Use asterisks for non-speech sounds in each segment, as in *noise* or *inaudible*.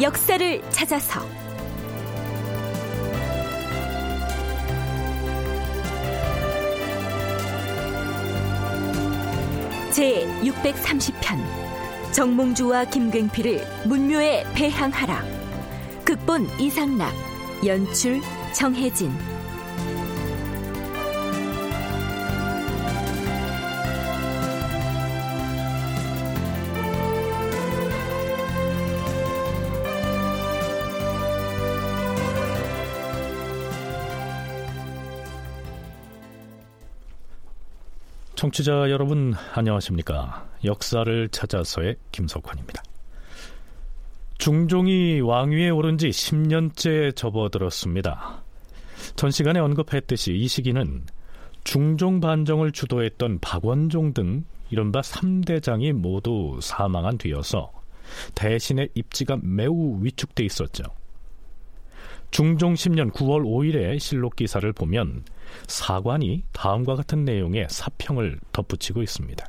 역사를 찾아서. 제 630편 정몽주와 김갱필을 문묘에 배향하라. 극본 이상락 연출 정혜진 청취자 여러분 안녕하십니까? 역사를 찾아서의 김석환입니다. 중종이 왕위에 오른 지 10년째 접어들었습니다. 전 시간에 언급했듯이 이 시기는 중종 반정을 주도했던 박원종 등 이른바 3대장이 모두 사망한 뒤여서 대신의 입지가 매우 위축돼 있었죠. 중종 10년 9월 5일의 실록 기사를 보면 사관이 다음과 같은 내용의 사평을 덧붙이고 있습니다.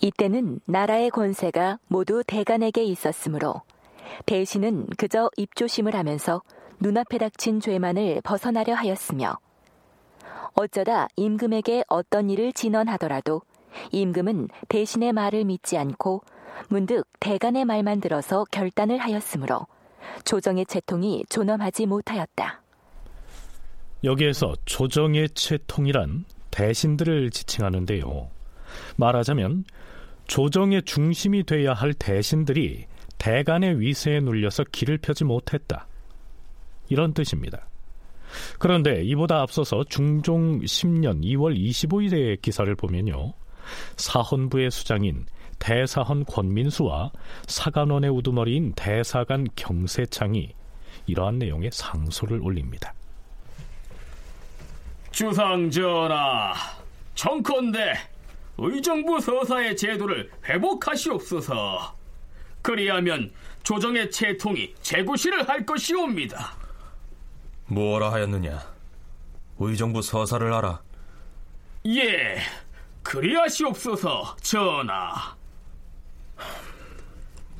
이때는 나라의 권세가 모두 대간에게 있었으므로 대신은 그저 입조심을 하면서 눈앞에 닥친 죄만을 벗어나려 하였으며 어쩌다 임금에게 어떤 일을 진언하더라도 임금은 대신의 말을 믿지 않고 문득 대간의 말만 들어서 결단을 하였으므로 조정의 채통이 존엄하지 못하였다. 여기에서 조정의 채통이란 대신들을 지칭하는데요. 말하자면 조정의 중심이 돼야 할 대신들이 대간의 위세에 눌려서 길을 펴지 못했다. 이런 뜻입니다. 그런데 이보다 앞서서 중종 10년 2월 25일의 기사를 보면요. 사헌부의 수장인 대사헌 권민수와 사간원의 우두머리인 대사관 경세창이 이러한 내용의 상소를 올립니다. 주상 전하, 정컨대 의정부 서사의 제도를 회복하시옵소서. 그리하면 조정의 채통이 재구시를 할 것이옵니다. 뭐라 하였느냐? 의정부 서사를 알아. 예, 그리하시옵소서, 전하.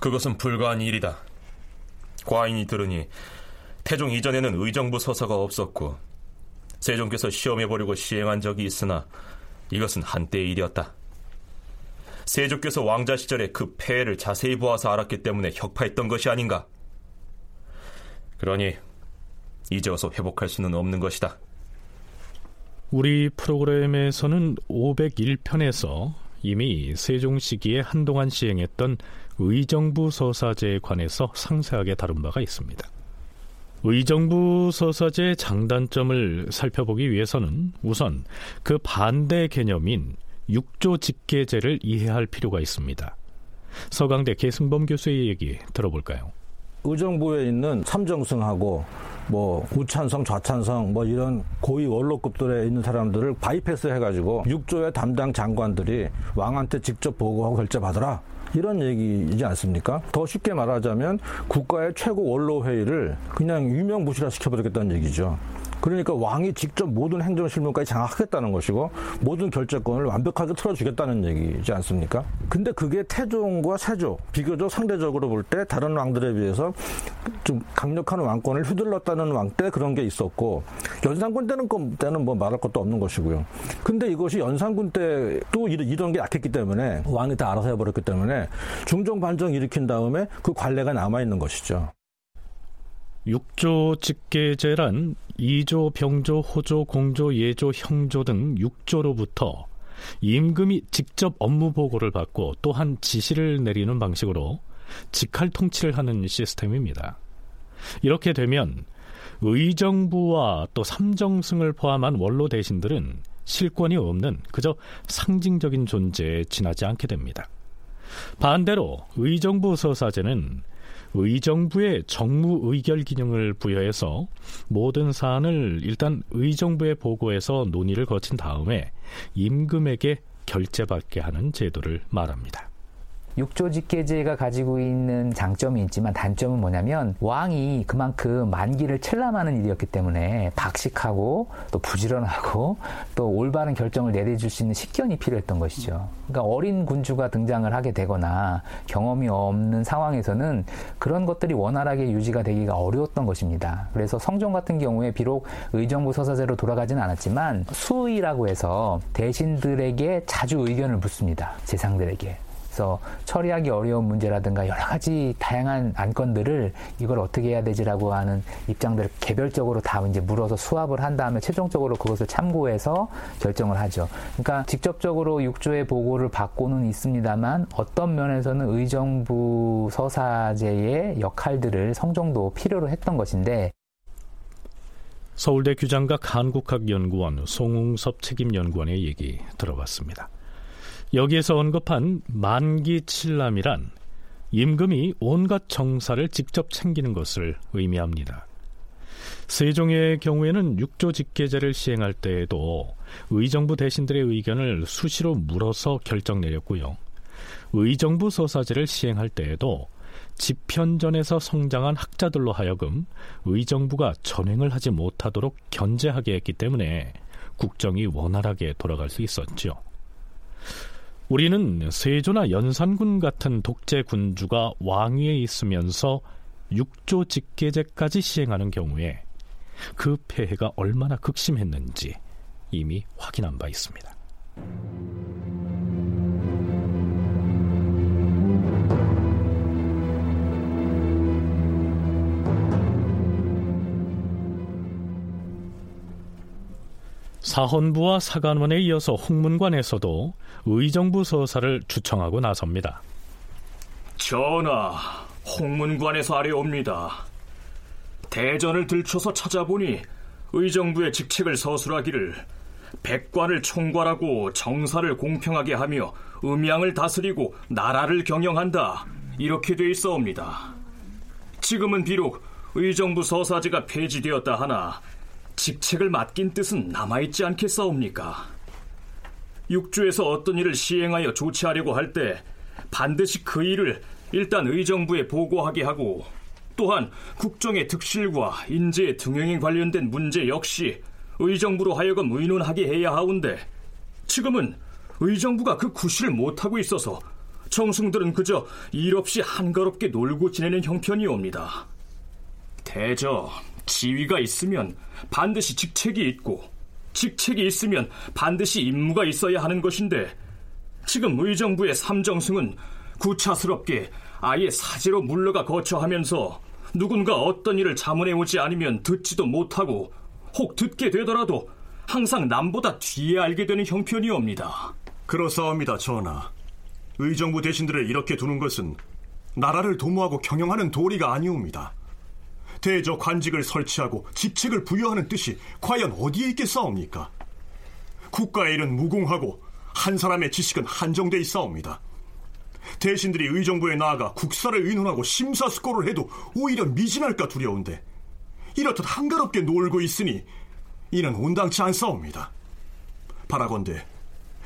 그것은 불가한 일이다. 과인이 들으니 태종 이전에는 의정부 서사가 없었고 세종께서 시험해보려고 시행한 적이 있으나 이것은 한때의 일이었다. 세조께서 왕자 시절에 그 폐해를 자세히 보아서 알았기 때문에 혁파했던 것이 아닌가. 그러니 이제 어서 회복할 수는 없는 것이다. 우리 프로그램에서는 501편에서 이미 세종 시기에 한동안 시행했던 의정부 서사제에 관해서 상세하게 다룬 바가 있습니다. 의정부 서사제의 장단점을 살펴보기 위해서는 우선 그 반대 개념인 육조 직계제를 이해할 필요가 있습니다. 서강대 계승범 교수의 얘기 들어볼까요? 의정부에 있는 삼정승하고 뭐 우찬성, 좌찬성 뭐 이런 고위 원로급들에 있는 사람들을 바이패스 해가지고 육조의 담당 장관들이 왕한테 직접 보고하고 결재받으라. 이런 얘기이지 않습니까? 더 쉽게 말하자면 국가의 최고 원로 회의를 그냥 유명무실화 시켜버리겠다는 얘기죠. 그러니까 왕이 직접 모든 행정 실무까지 장악하겠다는 것이고 모든 결재권을 완벽하게 틀어주겠다는 얘기지 않습니까? 근데 그게 태종과 세조 비교적 상대적으로 볼 때 다른 왕들에 비해서 좀 강력한 왕권을 휘둘렀다는 왕 때 그런 게 있었고 연산군 때는 때는 뭐 말할 것도 없는 것이고요. 근데 이것이 연산군 때도 이런 게 약했기 때문에 왕이 다 알아서 해버렸기 때문에 중종 반정 일으킨 다음에 그 관례가 남아 있는 것이죠. 육조 직계제란 이조, 병조, 호조, 공조, 예조, 형조 등 6조로부터 임금이 직접 업무 보고를 받고 또한 지시를 내리는 방식으로 직할 통치를 하는 시스템입니다. 이렇게 되면 의정부와 또 삼정승을 포함한 원로 대신들은 실권이 없는 그저 상징적인 존재에 지나지 않게 됩니다. 반대로 의정부 서사제는 의정부의 정무 의결 기능을 부여해서 모든 사안을 일단 의정부에 보고해서 논의를 거친 다음에 임금에게 결재받게 하는 제도를 말합니다. 육조 직계제가 가지고 있는 장점이 있지만 단점은 뭐냐면 왕이 그만큼 만기를 칠람하는 일이었기 때문에 박식하고 또 부지런하고 또 올바른 결정을 내려줄 수 있는 식견이 필요했던 것이죠. 그러니까 어린 군주가 등장을 하게 되거나 경험이 없는 상황에서는 그런 것들이 원활하게 유지가 되기가 어려웠던 것입니다. 그래서 성종 같은 경우에 비록 의정부 서사제로 돌아가지는 않았지만 수의라고 해서 대신들에게 자주 의견을 묻습니다. 재상들에게. 그래서 처리하기 어려운 문제라든가 여러 가지 다양한 안건들을 이걸 어떻게 해야 되지라고 하는 입장들을 개별적으로 다 이제 물어서 수합을 한 다음에 최종적으로 그것을 참고해서 결정을 하죠. 그러니까 직접적으로 육조의 보고를 받고는 있습니다만 어떤 면에서는 의정부 서사제의 역할들을 성종도 필요로 했던 것인데 서울대 규장각 한국학연구원 송웅섭 책임연구원의 얘기 들어봤습니다. 여기에서 언급한 만기 칠남이란 임금이 온갖 정사를 직접 챙기는 것을 의미합니다. 세종의 경우에는 육조 직계제를 시행할 때에도 의정부 대신들의 의견을 수시로 물어서 결정 내렸고요. 의정부 서사제를 시행할 때에도 집현전에서 성장한 학자들로 하여금 의정부가 전횡을 하지 못하도록 견제하게 했기 때문에 국정이 원활하게 돌아갈 수 있었죠. 우리는 세조나 연산군 같은 독재 군주가 왕위에 있으면서 육조 직계제까지 시행하는 경우에 그 폐해가 얼마나 극심했는지 이미 확인한 바 있습니다. 사헌부와 사관원에 이어서 홍문관에서도 의정부 서사를 주청하고 나섭니다. 전하, 홍문관에서 아래옵니다. 대전을 들춰서 찾아보니 의정부의 직책을 서술하기를 백관을 총괄하고 정사를 공평하게 하며 음양을 다스리고 나라를 경영한다 이렇게 돼 있어옵니다. 지금은 비록 의정부 서사제가 폐지되었다 하나 직책을 맡긴 뜻은 남아있지 않겠사옵니까? 육주에서 어떤 일을 시행하여 조치하려고 할 때 반드시 그 일을 일단 의정부에 보고하게 하고 또한 국정의 득실과 인재의 등용에 관련된 문제 역시 의정부로 하여금 의논하게 해야 하운데 지금은 의정부가 그 구실을 못하고 있어서 정승들은 그저 일 없이 한가롭게 놀고 지내는 형편이옵니다. 대저 지위가 있으면 반드시 직책이 있고 직책이 있으면 반드시 임무가 있어야 하는 것인데 지금 의정부의 삼정승은 구차스럽게 아예 사제로 물러가 거처하면서 누군가 어떤 일을 자문해 오지 않으면 듣지도 못하고 혹 듣게 되더라도 항상 남보다 뒤에 알게 되는 형편이옵니다. 그렇사옵니다, 전하. 의정부 대신들을 이렇게 두는 것은 나라를 도모하고 경영하는 도리가 아니옵니다. 대저 관직을 설치하고 직책을 부여하는 뜻이 과연 어디에 있겠사옵니까? 국가의 일은 무궁하고 한 사람의 지식은 한정돼 있사옵니다. 대신들이 의정부에 나아가 국사를 의논하고 심사숙고를 해도 오히려 미진할까 두려운데 이렇듯 한가롭게 놀고 있으니 이는 온당치 않사옵니다. 바라건대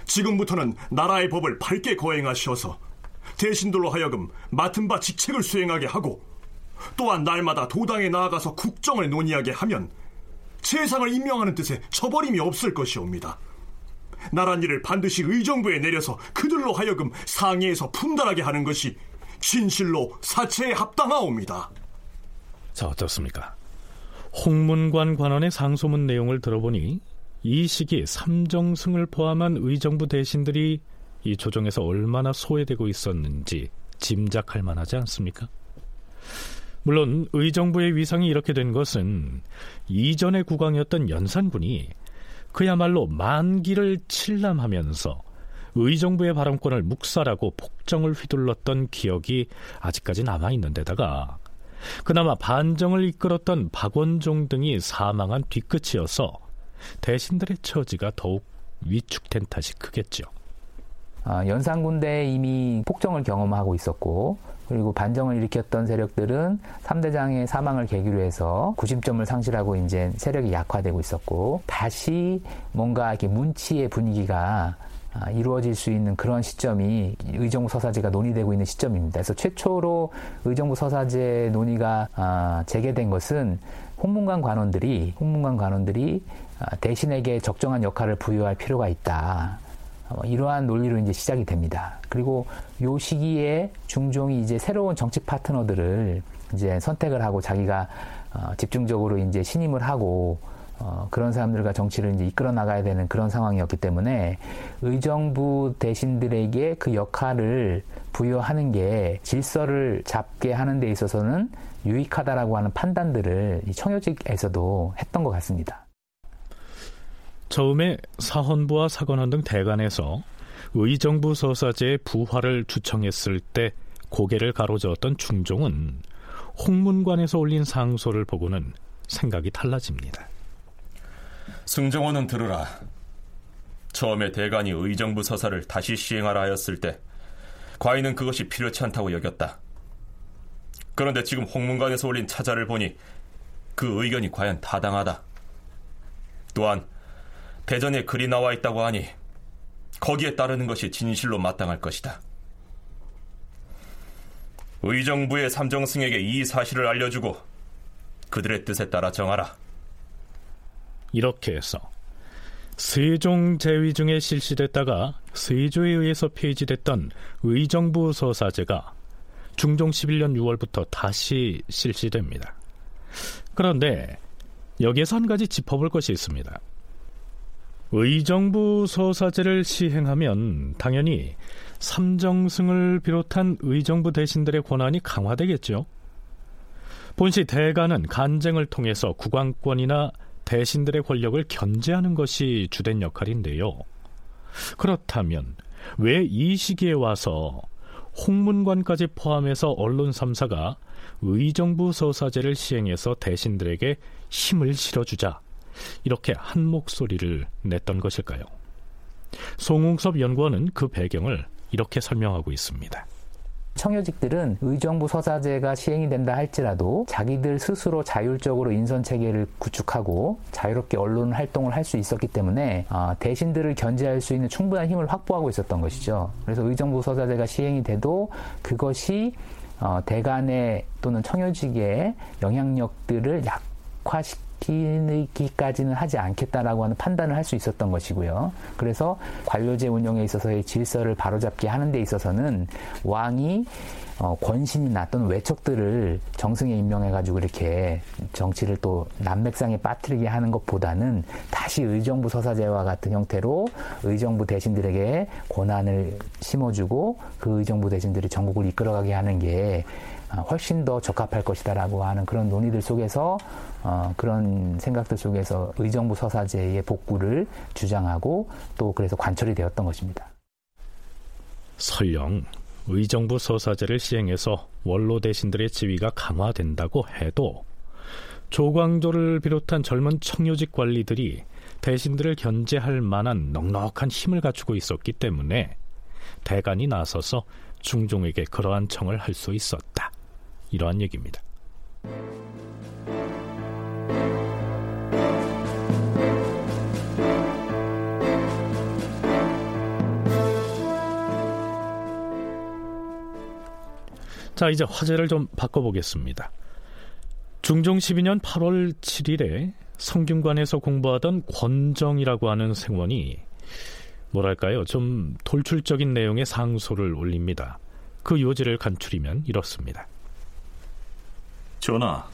지금부터는 나라의 법을 밝게 거행하셔서 대신들로 하여금 맡은 바 직책을 수행하게 하고 또한 날마다 도당에 나아가서 국정을 논의하게 하면 세상을 임명하는 뜻에 처벌임이 없을 것이옵니다. 나란 일을 반드시 의정부에 내려서 그들로 하여금 상의해서 분단하게 하는 것이 진실로 사체에 합당하옵니다. 자, 어떻습니까? 홍문관 관원의 상소문 내용을 들어보니 이 시기 삼정승을 포함한 의정부 대신들이 이 조정에서 얼마나 소외되고 있었는지 짐작할 만하지 않습니까? 물론 의정부의 위상이 이렇게 된 것은 이전의 국왕이었던 연산군이 그야말로 만기를 칠람하면서 의정부의 발언권을 묵살하고 폭정을 휘둘렀던 기억이 아직까지 남아 있는 데다가 그나마 반정을 이끌었던 박원종 등이 사망한 뒤끝이어서 대신들의 처지가 더욱 위축된 탓이 크겠죠. 어, 연산군대에 이미 폭정을 경험하고 있었고 그리고 반정을 일으켰던 세력들은 3대장의 사망을 계기로 해서 구심점을 상실하고 이제 세력이 약화되고 있었고 다시 뭔가 이렇게 문치의 분위기가 아, 이루어질 수 있는 그런 시점이 의정부 서사제가 논의되고 있는 시점입니다. 그래서 최초로 의정부 서사제 논의가 아, 재개된 것은 홍문관 관원들이 홍문관 관원들이 아, 대신에게 적정한 역할을 부여할 필요가 있다. 어, 이러한 논리로 이제 시작이 됩니다. 그리고 요 시기에 중종이 이제 새로운 정치 파트너들을 이제 선택을 하고 자기가 어, 집중적으로 이제 신임을 하고 어, 그런 사람들과 정치를 이제 이끌어 나가야 되는 그런 상황이었기 때문에 의정부 대신들에게 그 역할을 부여하는 게 질서를 잡게 하는 데 있어서는 유익하다라고 하는 판단들을 이 청요직에서도 했던 것 같습니다. 처음에 사헌부와 사관원 등 대관에서 의정부 서사제의 부활을 주청했을 때 고개를 가로저었던 중종은 홍문관에서 올린 상소를 보고는 생각이 달라집니다. 승정원은 들으라. 처음에 대관이 의정부 서사를 다시 시행하라 하였을 때 과인은 그것이 필요치 않다고 여겼다. 그런데 지금 홍문관에서 올린 차자를 보니 그 의견이 과연 타당하다. 또한 대전에 글이 나와 있다고 하니 거기에 따르는 것이 진실로 마땅할 것이다. 의정부의 삼정승에게 이 사실을 알려주고 그들의 뜻에 따라 정하라. 이렇게 해서 세종 제위 중에 실시됐다가 세조에 의해서 폐지됐던 의정부 서사제가 중종 11년 6월부터 다시 실시됩니다. 그런데 여기에서 한 가지 짚어볼 것이 있습니다. 의정부 서사제를 시행하면 당연히 삼정승을 비롯한 의정부 대신들의 권한이 강화되겠죠. 본시 대가는 간쟁을 통해서 국왕권이나 대신들의 권력을 견제하는 것이 주된 역할인데요. 그렇다면 왜 이 시기에 와서 홍문관까지 포함해서 언론 3사가 의정부 서사제를 시행해서 대신들에게 힘을 실어주자 이렇게 한 목소리를 냈던 것일까요? 송웅섭 연구원은 그 배경을 이렇게 설명하고 있습니다. 청요직들은 의정부 서사제가 시행이 된다 할지라도 자기들 스스로 자율적으로 인선 체계를 구축하고 자유롭게 언론 활동을 할 수 있었기 때문에 어, 대신들을 견제할 수 있는 충분한 힘을 확보하고 있었던 것이죠. 그래서 의정부 서사제가 시행이 돼도 그것이 어, 대간의 또는 청요직의 영향력들을 약화시키 기까지는 하지 않겠다라고 하는 판단을 할 수 있었던 것이고요. 그래서 관료제 운영에 있어서의 질서를 바로잡게 하는 데 있어서는 왕이 어, 권신이나 또는 외척들을 정승에 임명해가지고 이렇게 정치를 또 난맥상에 빠뜨리게 하는 것보다는 다시 의정부 서사제와 같은 형태로 의정부 대신들에게 권한을 심어주고 그 의정부 대신들이 전국을 이끌어가게 하는 게 아, 훨씬 더 적합할 것이다라고 하는 그런 논의들 속에서 어, 그런 생각들 속에서 의정부 서사제의 복구를 주장하고 또 그래서 관철이 되었던 것입니다. 설령 의정부 서사제를 시행해서 원로 대신들의 지위가 강화된다고 해도 조광조를 비롯한 젊은 청요직 관리들이 대신들을 견제할 만한 넉넉한 힘을 갖추고 있었기 때문에 대간이 나서서 중종에게 그러한 청을 할 수 있었다. 이러한 얘기입니다. 자, 이제 화제를 좀 바꿔보겠습니다. 중종 12년 8월 7일에 성균관에서 공부하던 권정이라고 하는 생원이 뭐랄까요, 좀 돌출적인 내용의 상소를 올립니다. 그 요지를 간추리면 이렇습니다. 전하,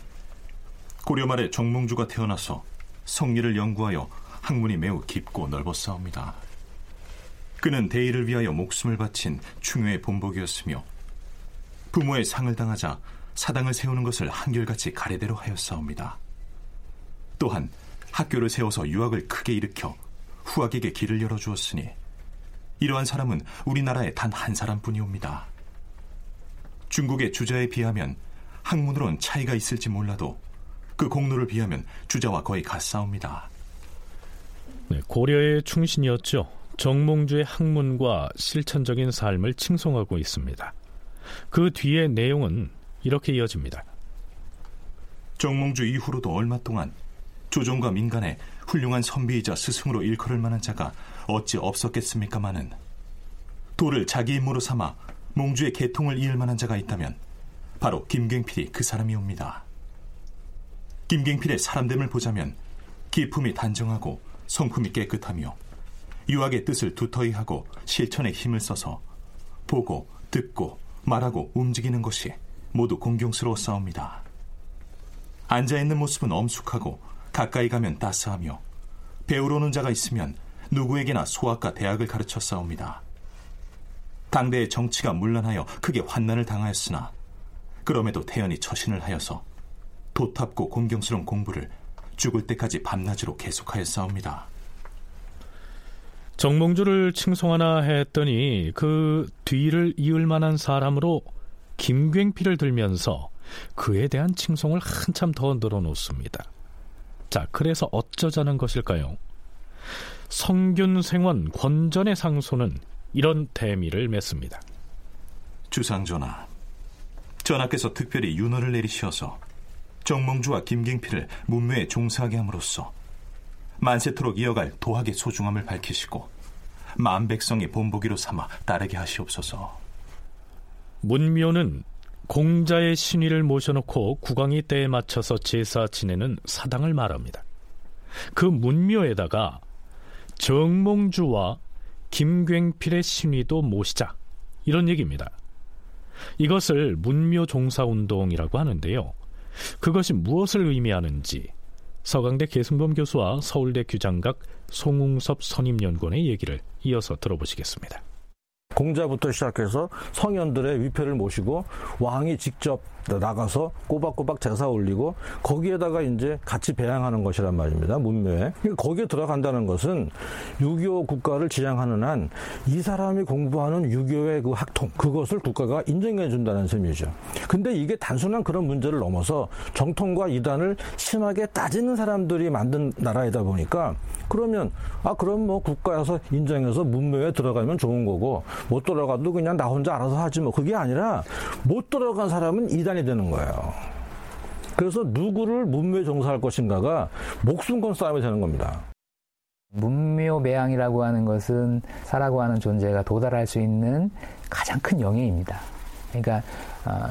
고려 말에 정몽주가 태어나서 성리를 연구하여 학문이 매우 깊고 넓었사옵니다. 그는 대의를 위하여 목숨을 바친 충효의 본복이었으며 부모의 상을 당하자 사당을 세우는 것을 한결같이 가래대로 하였사옵니다. 또한 학교를 세워서 유학을 크게 일으켜 후학에게 길을 열어주었으니 이러한 사람은 우리나라에 단 한 사람뿐이옵니다. 중국의 주자에 비하면 학문으론 차이가 있을지 몰라도 그 공로를 비하면 주자와 거의 같사옵니다. 네, 고려의 충신이었죠. 정몽주의 학문과 실천적인 삶을 칭송하고 있습니다. 그 뒤의 내용은 이렇게 이어집니다. 정몽주 이후로도 얼마 동안 조정과 민간에 훌륭한 선비이자 스승으로 일컬을 만한 자가 어찌 없었겠습니까마는 도를 자기 임무로 삼아 몽주의 계통을 이을 만한 자가 있다면 바로 김갱필이 그 사람이옵니다. 김갱필의 사람됨을 보자면 기품이 단정하고 성품이 깨끗하며 유학의 뜻을 두터이 하고 실천에 힘을 써서 보고 듣고 말하고 움직이는 것이 모두 공경스러워 싸웁니다. 앉아 있는 모습은 엄숙하고 가까이 가면 따스하며 배우러는 자가 있으면 누구에게나 소학과 대학을 가르쳐 싸웁니다. 당대의 정치가 문란하여 크게 환난을 당하였으나 그럼에도 태연히 처신을 하여서 도탑고 공경스러운 공부를 죽을 때까지 밤낮으로 계속하여 싸웁니다. 정몽주를 칭송하나 했더니 그 뒤를 이을 만한 사람으로 김굉필을 들면서 그에 대한 칭송을 한참 더 늘어놓습니다. 자, 그래서 어쩌자는 것일까요? 성균 생원 권전의 상소는 이런 대미를 맺습니다. 주상전하, 전하께서 특별히 윤허를 내리시어서 정몽주와 김갱필을 문묘에 종사하게 함으로써 만세토록 이어갈 도학의 소중함을 밝히시고 만백성의 본보기로 삼아 따르게 하시옵소서. 문묘는 공자의 신위를 모셔놓고 국왕이 때에 맞춰서 제사 지내는 사당을 말합니다. 그 문묘에다가 정몽주와 김굉필의 신위도 모시자 이런 얘기입니다. 이것을 문묘 종사 운동이라고 하는데요. 그것이 무엇을 의미하는지 서강대 계승범 교수와 서울대 규장각 송웅섭 선임연구원의 얘기를 이어서 들어보시겠습니다. 공자부터 시작해서 성현들의 위패를 모시고 왕이 직접 나가서 꼬박꼬박 제사 올리고 거기에다가 이제 같이 배양하는 것이란 말입니다. 문묘에. 그러니까 거기에 들어간다는 것은 유교 국가를 지향하는 한 이 사람이 공부하는 유교의 그 학통 그것을 국가가 인정해 준다는 셈이죠. 근데 이게 단순한 그런 문제를 넘어서 정통과 이단을 심하게 따지는 사람들이 만든 나라이다 보니까 그러면 아 그럼 뭐 국가에서 인정해서 문묘에 들어가면 좋은 거고 못 들어가도 그냥 나 혼자 알아서 하지 뭐 그게 아니라 못 들어간 사람은 이단 이 되는 거예요. 그래서 누구를 문묘에 종사할 것인가가 목숨 건 싸움이 되는 겁니다. 문묘매양이라고 하는 것은 사라고 하는 존재가 도달할 수 있는 가장 큰 영예입니다. 그러니까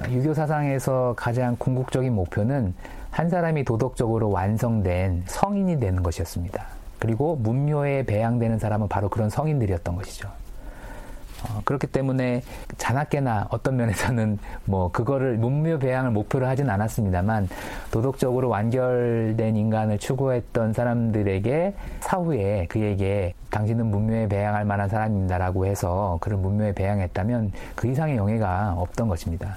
유교 사상에서 가장 궁극적인 목표는 한 사람이 도덕적으로 완성된 성인이 되는 것이었습니다. 그리고 문묘에 배양되는 사람은 바로 그런 성인들이었던 것이죠. 어, 그렇기 때문에 자나깨나 어떤 면에서는 뭐 그거를 문묘 배양을 목표로 하진 않았습니다만 도덕적으로 완결된 인간을 추구했던 사람들에게 사후에 그에게 당신은 문묘에 배양할 만한 사람입니다라고 해서 그를 문묘에 배양했다면 그 이상의 영예가 없던 것입니다.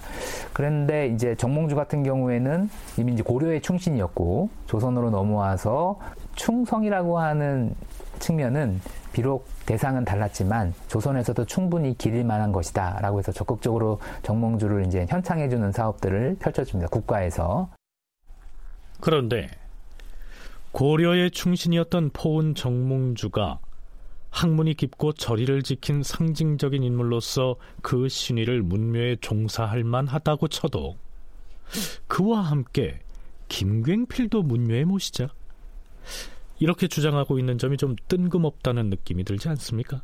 그런데 이제 정몽주 같은 경우에는 이미 이제 고려의 충신이었고 조선으로 넘어와서 충성이라고 하는 측면은 비록 대상은 달랐지만 조선에서도 충분히 기릴 만한 것이다 라고 해서 적극적으로 정몽주를 이제 현창해주는 사업들을 펼쳐줍니다. 국가에서. 그런데 고려의 충신이었던 포운 정몽주가 학문이 깊고 저리를 지킨 상징적인 인물로서 그 신의를 문묘에 종사할 만하다고 쳐도 그와 함께 김굉필도 문묘에 모시자 이렇게 주장하고 있는 점이 좀 뜬금없다는 느낌이 들지 않습니까?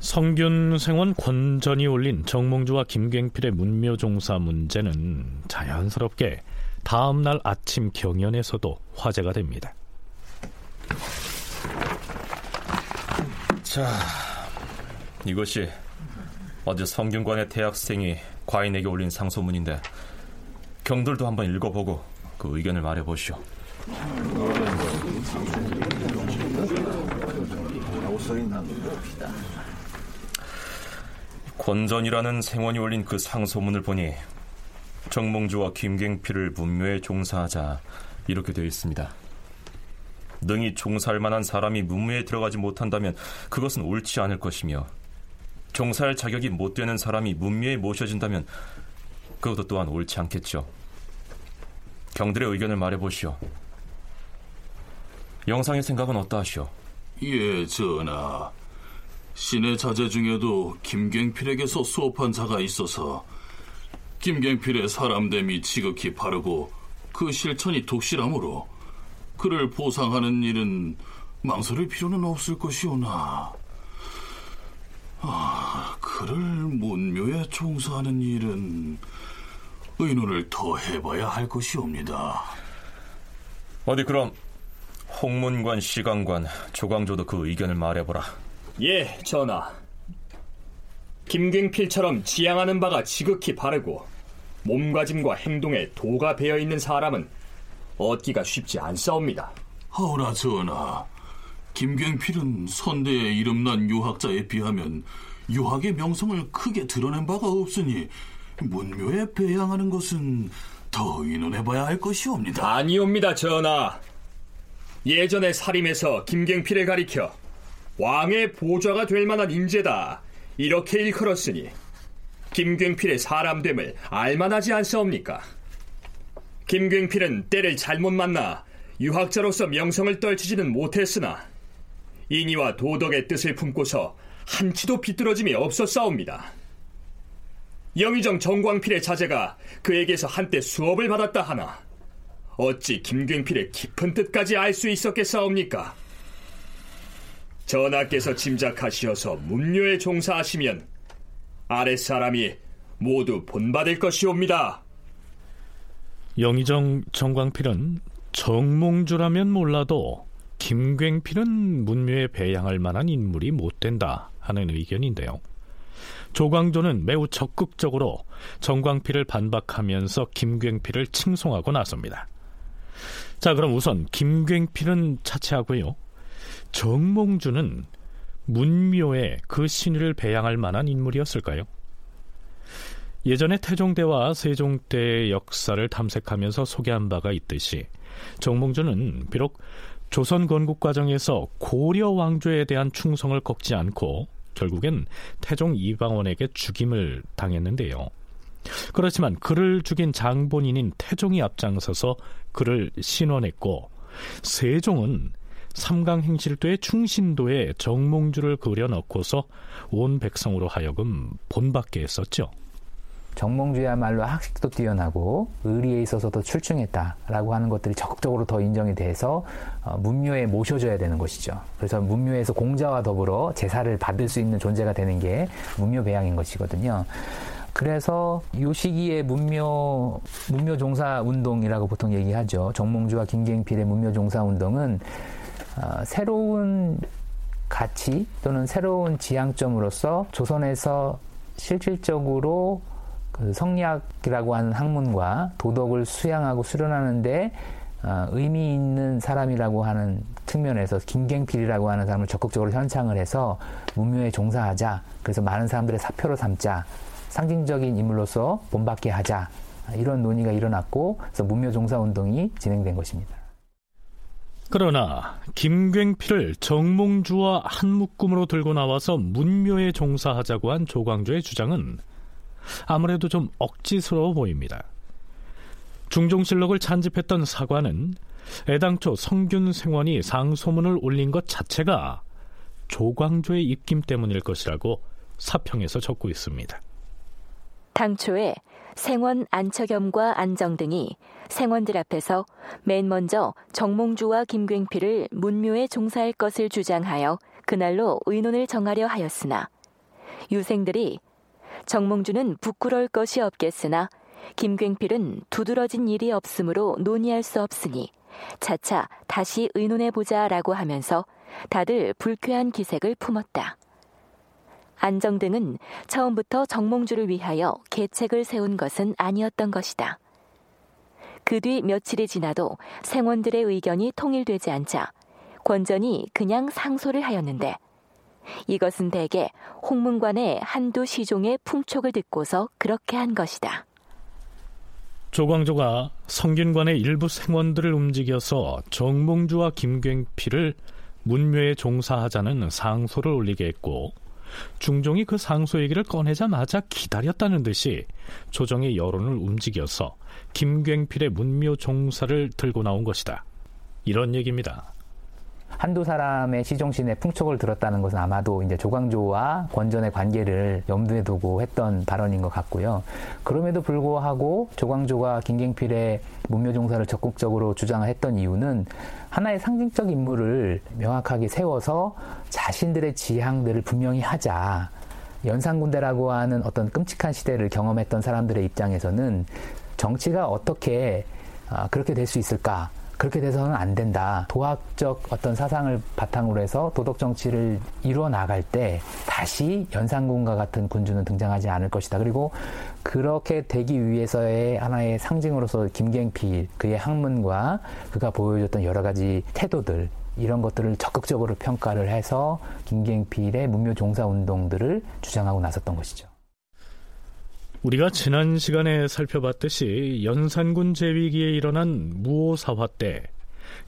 성균 생원 권전이 올린 정몽주와 김굉필의 문묘종사 문제는 자연스럽게 다음날 아침 경연에서도 화제가 됩니다. 자, 이것이 어제 성균관의 대학생이 과인에게 올린 상소문인데 경들도 한번 읽어보고 그 의견을 말해보시오. 권전이라는 생원이 올린 그 상소문을 보니 정몽주와 김갱필을 문묘에 종사하자 이렇게 되어 있습니다. 능히 종사할 만한 사람이 문무에 들어가지 못한다면 그것은 옳지 않을 것이며 종사할 자격이 못 되는 사람이 문무에 모셔진다면 그것도 또한 옳지 않겠죠. 경들의 의견을 말해보시오. 영상의 생각은 어떠하시오? 예, 전하. 신의 자제 중에도 김갱필에게서 수업한 자가 있어서 김갱필의 사람됨이 지극히 바르고 그 실천이 독실하므로 그를 보상하는 일은 망설일 필요는 없을 것이오나 아, 그를 문묘에 종사하는 일은 의논을 더 해봐야 할 것이옵니다. 어디 그럼 홍문관, 시강관, 조광조도 그 의견을 말해보라. 예, 전하. 김갱필처럼 지향하는 바가 지극히 바르고 몸가짐과 행동에 도가 배어 있는 사람은 얻기가 쉽지 않사옵니다. 하오나 전하, 김갱필은 선대에 이름난 유학자에 비하면 유학의 명성을 크게 드러낸 바가 없으니 문묘에 배양하는 것은 더 의논해봐야 할 것이옵니다. 아니옵니다, 전하. 예전에 사림에서 김갱필을 가리켜 왕의 보좌가 될 만한 인재다 이렇게 일컬었으니 김갱필의 사람됨을 알만하지 않사옵니까? 김갱필은 때를 잘못 만나 유학자로서 명성을 떨치지는 못했으나 인의와 도덕의 뜻을 품고서 한치도 비뚤어짐이 없었사옵니다. 영의정 정광필의 자제가 그에게서 한때 수업을 받았다 하나 어찌 김갱필의 깊은 뜻까지 알 수 있었겠사옵니까? 전하께서 짐작하시어서 문묘에 종사하시면 아랫사람이 모두 본받을 것이옵니다. 영의정 정광필은 정몽주라면 몰라도 김굉필은 문묘에 배양할 만한 인물이 못 된다 하는 의견인데요. 조광조는 매우 적극적으로 정광필을 반박하면서 김굉필을 칭송하고 나섭니다. 자, 그럼 우선 김굉필은 차치하고요. 정몽주는 문묘에 그 신의를 배양할 만한 인물이었을까요? 예전에 태종대와 세종대의 역사를 탐색하면서 소개한 바가 있듯이 정몽주는 비록 조선 건국 과정에서 고려 왕조에 대한 충성을 꺾지 않고 결국엔 태종 이방원에게 죽임을 당했는데요. 그렇지만 그를 죽인 장본인인 태종이 앞장서서 그를 신원했고 세종은 삼강 행실도의 충신도에 정몽주를 그려 넣고서 온 백성으로 하여금 본받게 했었죠. 정몽주야말로 학식도 뛰어나고 의리에 있어서도 출중했다라고 하는 것들이 적극적으로 더 인정이 돼서 어, 문묘에 모셔져야 되는 것이죠. 그래서 문묘에서 공자와 더불어 제사를 받을 수 있는 존재가 되는 게 문묘 배양인 것이거든요. 그래서 이 시기에 문묘 문묘 종사 운동이라고 보통 얘기하죠. 정몽주와 김갱필의 문묘 종사 운동은 어, 새로운 가치 또는 새로운 지향점으로서 조선에서 실질적으로 그 성리학이라고 하는 학문과 도덕을 수양하고 수련하는데 어, 의미 있는 사람이라고 하는 측면에서 김갱필이라고 하는 사람을 적극적으로 현창을 해서 문묘에 종사하자. 그래서 많은 사람들의 사표로 삼자. 상징적인 인물로서 본받게 하자. 이런 논의가 일어났고 그래서 문묘 종사 운동이 진행된 것입니다. 그러나 김굉필을 정몽주와 한 묶음으로 들고 나와서 문묘에 종사하자고 한 조광조의 주장은 아무래도 좀 억지스러워 보입니다. 중종실록을 찬집했던 사관은 애당초 성균 생원이 상소문을 올린 것 자체가 조광조의 입김 때문일 것이라고 사평에서 적고 있습니다. 당초에 생원 안처겸과 안정 등이 생원들 앞에서 맨 먼저 정몽주와 김굉필을 문묘에 종사할 것을 주장하여 그날로 의논을 정하려 하였으나 유생들이 정몽주는 부끄러울 것이 없겠으나 김굉필은 두드러진 일이 없으므로 논의할 수 없으니 차차 다시 의논해 보자 라고 하면서 다들 불쾌한 기색을 품었다. 안정 등은 처음부터 정몽주를 위하여 계책을 세운 것은 아니었던 것이다. 그 뒤 며칠이 지나도 생원들의 의견이 통일되지 않자 권전이 그냥 상소를 하였는데 이것은 대개 홍문관의 한두 시종의 풍촉을 듣고서 그렇게 한 것이다. 조광조가 성균관의 일부 생원들을 움직여서 정몽주와 김갱필을 문묘에 종사하자는 상소를 올리게 했고 중종이 그 상소 얘기를 꺼내자마자 기다렸다는 듯이 조정의 여론을 움직여서 김갱필의 문묘 종사를 들고 나온 것이다. 이런 얘기입니다. 한두 사람의 시종신의 풍촉을 들었다는 것은 아마도 이제 조광조와 권전의 관계를 염두에 두고 했던 발언인 것 같고요. 그럼에도 불구하고 조광조가 김갱필의 문묘종사를 적극적으로 주장을 했던 이유는 하나의 상징적 인물을 명확하게 세워서 자신들의 지향들을 분명히 하자. 연산군대라고 하는 어떤 끔찍한 시대를 경험했던 사람들의 입장에서는 정치가 어떻게 아, 그렇게 될 수 있을까? 그렇게 돼서는 안 된다. 도학적 어떤 사상을 바탕으로 해서 도덕 정치를 이루어 나갈 때 다시 연산군과 같은 군주는 등장하지 않을 것이다. 그리고 그렇게 되기 위해서의 하나의 상징으로서 김갱필 그의 학문과 그가 보여줬던 여러 가지 태도들 이런 것들을 적극적으로 평가를 해서 김갱필의 문묘 종사 운동들을 주장하고 나섰던 것이죠. 우리가 지난 시간에 살펴봤듯이 연산군 제위기에 일어난 무오사화 때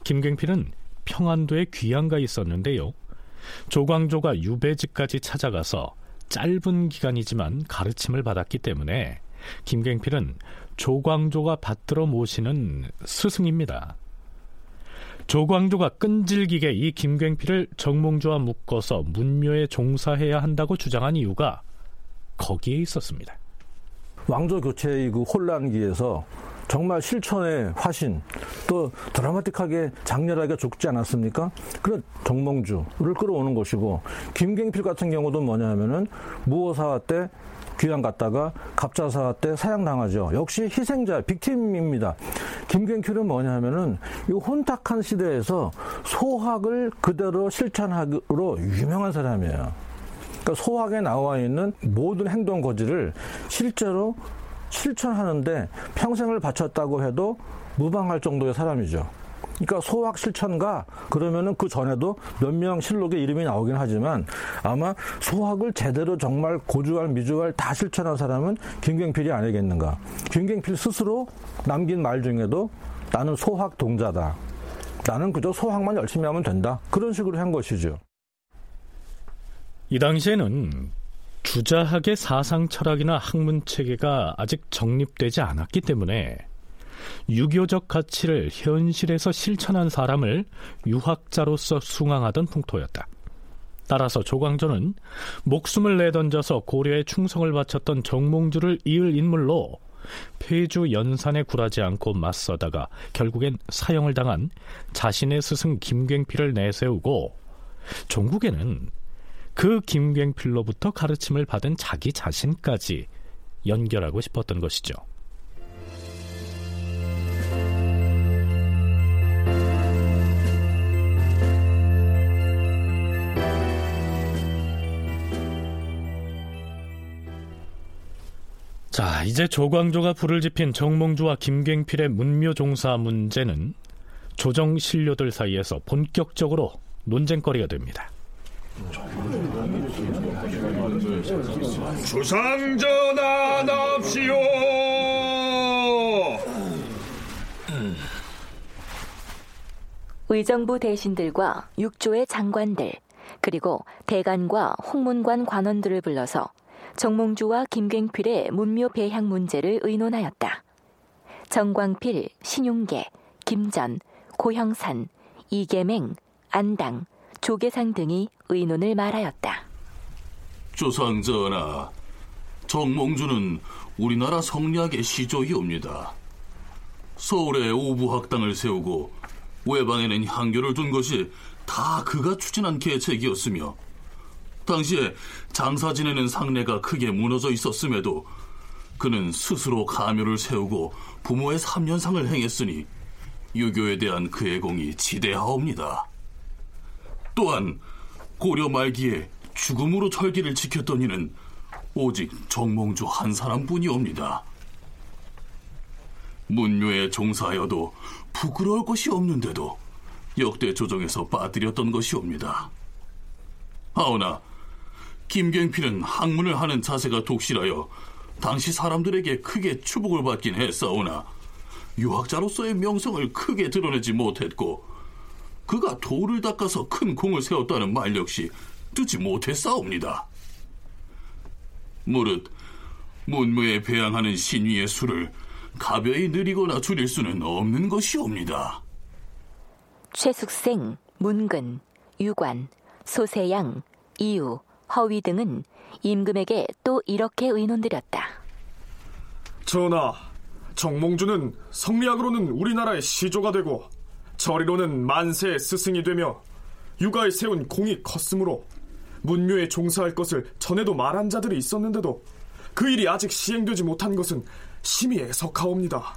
김갱필은 평안도에 귀양가 있었는데요. 조광조가 유배지까지 찾아가서 짧은 기간이지만 가르침을 받았기 때문에 김갱필은 조광조가 받들어 모시는 스승입니다. 조광조가 끈질기게 이 김갱필을 정몽주와 묶어서 문묘에 종사해야 한다고 주장한 이유가 거기에 있었습니다. 왕조 교체의 그 혼란기에서 정말 실천의 화신 또 드라마틱하게 장렬하게 죽지 않았습니까? 그런 정몽주를 끌어오는 것이고 김갱필 같은 경우도 뭐냐 하면은 무호사화 때 귀양 갔다가 갑자사화 때 사양당하죠. 역시 희생자, 빅팀입니다. 김갱필은 뭐냐 하면은 이 혼탁한 시대에서 소학을 그대로 실천하기로 유명한 사람이에요. 그러니까 소학에 나와 있는 모든 행동 거지를 실제로 실천하는데 평생을 바쳤다고 해도 무방할 정도의 사람이죠. 그러니까 소학 실천가 그러면은 그 전에도 몇 명 실록에 이름이 나오긴 하지만 아마 소학을 제대로 정말 고주할 미주할 다 실천한 사람은 김경필이 아니겠는가. 김경필 스스로 남긴 말 중에도 나는 소학 동자다. 나는 그저 소학만 열심히 하면 된다. 그런 식으로 한 것이죠. 이 당시에는 주자학의 사상 철학이나 학문 체계가 아직 정립되지 않았기 때문에 유교적 가치를 현실에서 실천한 사람을 유학자로서 숭앙하던 풍토였다. 따라서 조광조는 목숨을 내던져서 고려에 충성을 바쳤던 정몽주를 이을 인물로 폐주 연산에 굴하지 않고 맞서다가 결국엔 사형을 당한 자신의 스승 김갱필을 내세우고 종국에는 그 김갱필로부터 가르침을 받은 자기 자신까지 연결하고 싶었던 것이죠. 자, 이제 조광조가 불을 지핀 정몽주와 김갱필의 문묘 종사 문제는 조정 신료들 사이에서 본격적으로 논쟁거리가 됩니다. 주상전하 납시오. 의정부 대신들과 육조의 장관들 그리고 대관과 홍문관 관원들을 불러서 정몽주와 김갱필의 문묘 배향 문제를 의논하였다. 정광필, 신용계, 김전, 고형산, 이계맹, 안당, 조계상 등이 의논을 말하였다. 조상 전하, 정몽주는 우리나라 성리학의 시조이옵니다. 서울에 오부학당을 세우고 외방에는 향교를 둔 것이 다 그가 추진한 계책이었으며 당시에 장사 지내는 상례가 크게 무너져 있었음에도 그는 스스로 가묘를 세우고 부모의 삼년상을 행했으니 유교에 대한 그의 공이 지대하옵니다. 또한 고려 말기에 죽음으로 철기를 지켰던 이는 오직 정몽주 한 사람뿐이옵니다. 문묘에 종사하여도 부끄러울 것이 없는데도 역대 조정에서 빠뜨렸던 것이옵니다. 하오나 김경필은 학문을 하는 자세가 독실하여 당시 사람들에게 크게 추복을 받긴 했사오나 유학자로서의 명성을 크게 드러내지 못했고 그가 돌을 닦아서 큰 공을 세웠다는 말 역시 듣지 못했사옵니다. 무릇 문무에 배양하는 신위의 수를 가벼이 느리거나 줄일 수는 없는 것이옵니다. 최숙생, 문근, 유관, 소세양, 이유, 허위 등은 임금에게 또 이렇게 의논드렸다. 전하, 정몽주는 성리학으로는 우리나라의 시조가 되고 저리로는 만세의 스승이 되며 육아에 세운 공이 컸으므로 문묘에 종사할 것을 전에도 말한 자들이 있었는데도 그 일이 아직 시행되지 못한 것은 심히 애석하옵니다.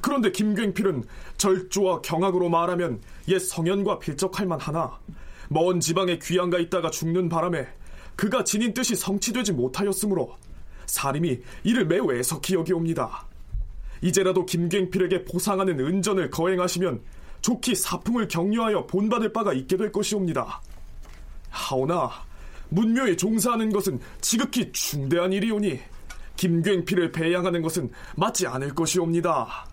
그런데 김굉필은 절조와 경악으로 말하면 옛 성현과 필적할 만하나 먼 지방에 귀양가 있다가 죽는 바람에 그가 지닌 뜻이 성취되지 못하였으므로 사림이 이를 매우 애석히 여기옵니다. 이제라도 김굉필에게 보상하는 은전을 거행하시면 좋기 사풍을 격려하여 본받을 바가 있게 될 것이옵니다. 하오나 문묘에 종사하는 것은 지극히 중대한 일이오니 김굉필을 배양하는 것은 맞지 않을 것이옵니다.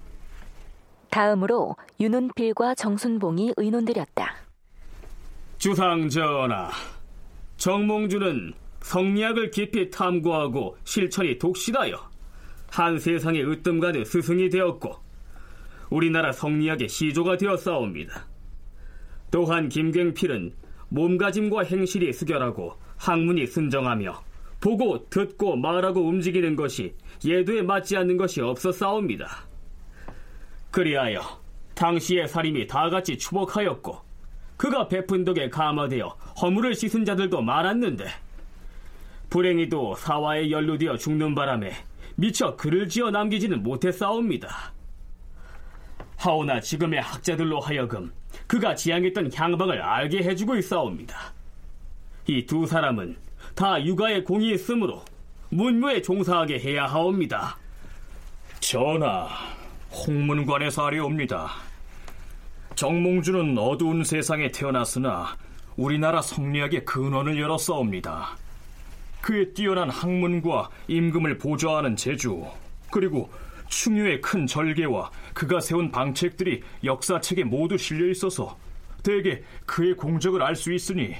다음으로 윤은필과 정순봉이 의논드렸다. 주상 전하, 정몽주는 성리학을 깊이 탐구하고 실천이 독실하여 한 세상의 으뜸가는 스승이 되었고 우리나라 성리학의 시조가 되었사옵니다. 또한 김굉필은 몸가짐과 행실이 수결하고 학문이 순정하며 보고 듣고 말하고 움직이는 것이 예도에 맞지 않는 것이 없었사옵니다. 그리하여 당시의 살인이 다같이 추복하였고 그가 베푼 덕에 감화되어 허물을 씻은 자들도 많았는데 불행히도 사화에 연루되어 죽는 바람에 미처 글을 지어 남기지는 못했사옵니다. 하오나 지금의 학자들로 하여금 그가 지향했던 향방을 알게 해주고 있사옵니다. 이 두 사람은 다 육아에 공이 있으므로 문무에 종사하게 해야 하옵니다. 전하, 홍문관에서 아래옵니다. 정몽주는 어두운 세상에 태어났으나 우리나라 성리학의 근원을 열었사옵니다. 그의 뛰어난 학문과 임금을 보좌하는 재주, 그리고 충유의 큰 절개와 그가 세운 방책들이 역사책에 모두 실려 있어서 대개 그의 공적을 알 수 있으니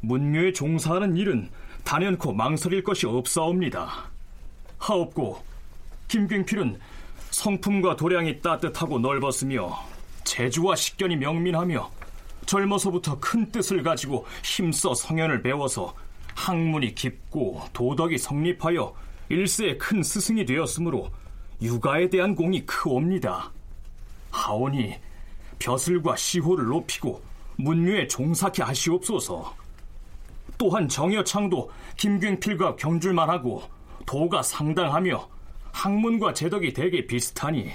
문묘에 종사하는 일은 단연코 망설일 것이 없사옵니다. 하옵고 김굉필은 성품과 도량이 따뜻하고 넓었으며 재주와 식견이 명민하며 젊어서부터 큰 뜻을 가지고 힘써 성현을 배워서 학문이 깊고 도덕이 성립하여 일세의 큰 스승이 되었으므로 육아에 대한 공이 크옵니다. 하오니 벼슬과 시호를 높이고 문묘에 종사케 하시옵소서. 또한 정여창도 김굉필과 경줄만하고 도가 상당하며 학문과 재덕이 되게 비슷하니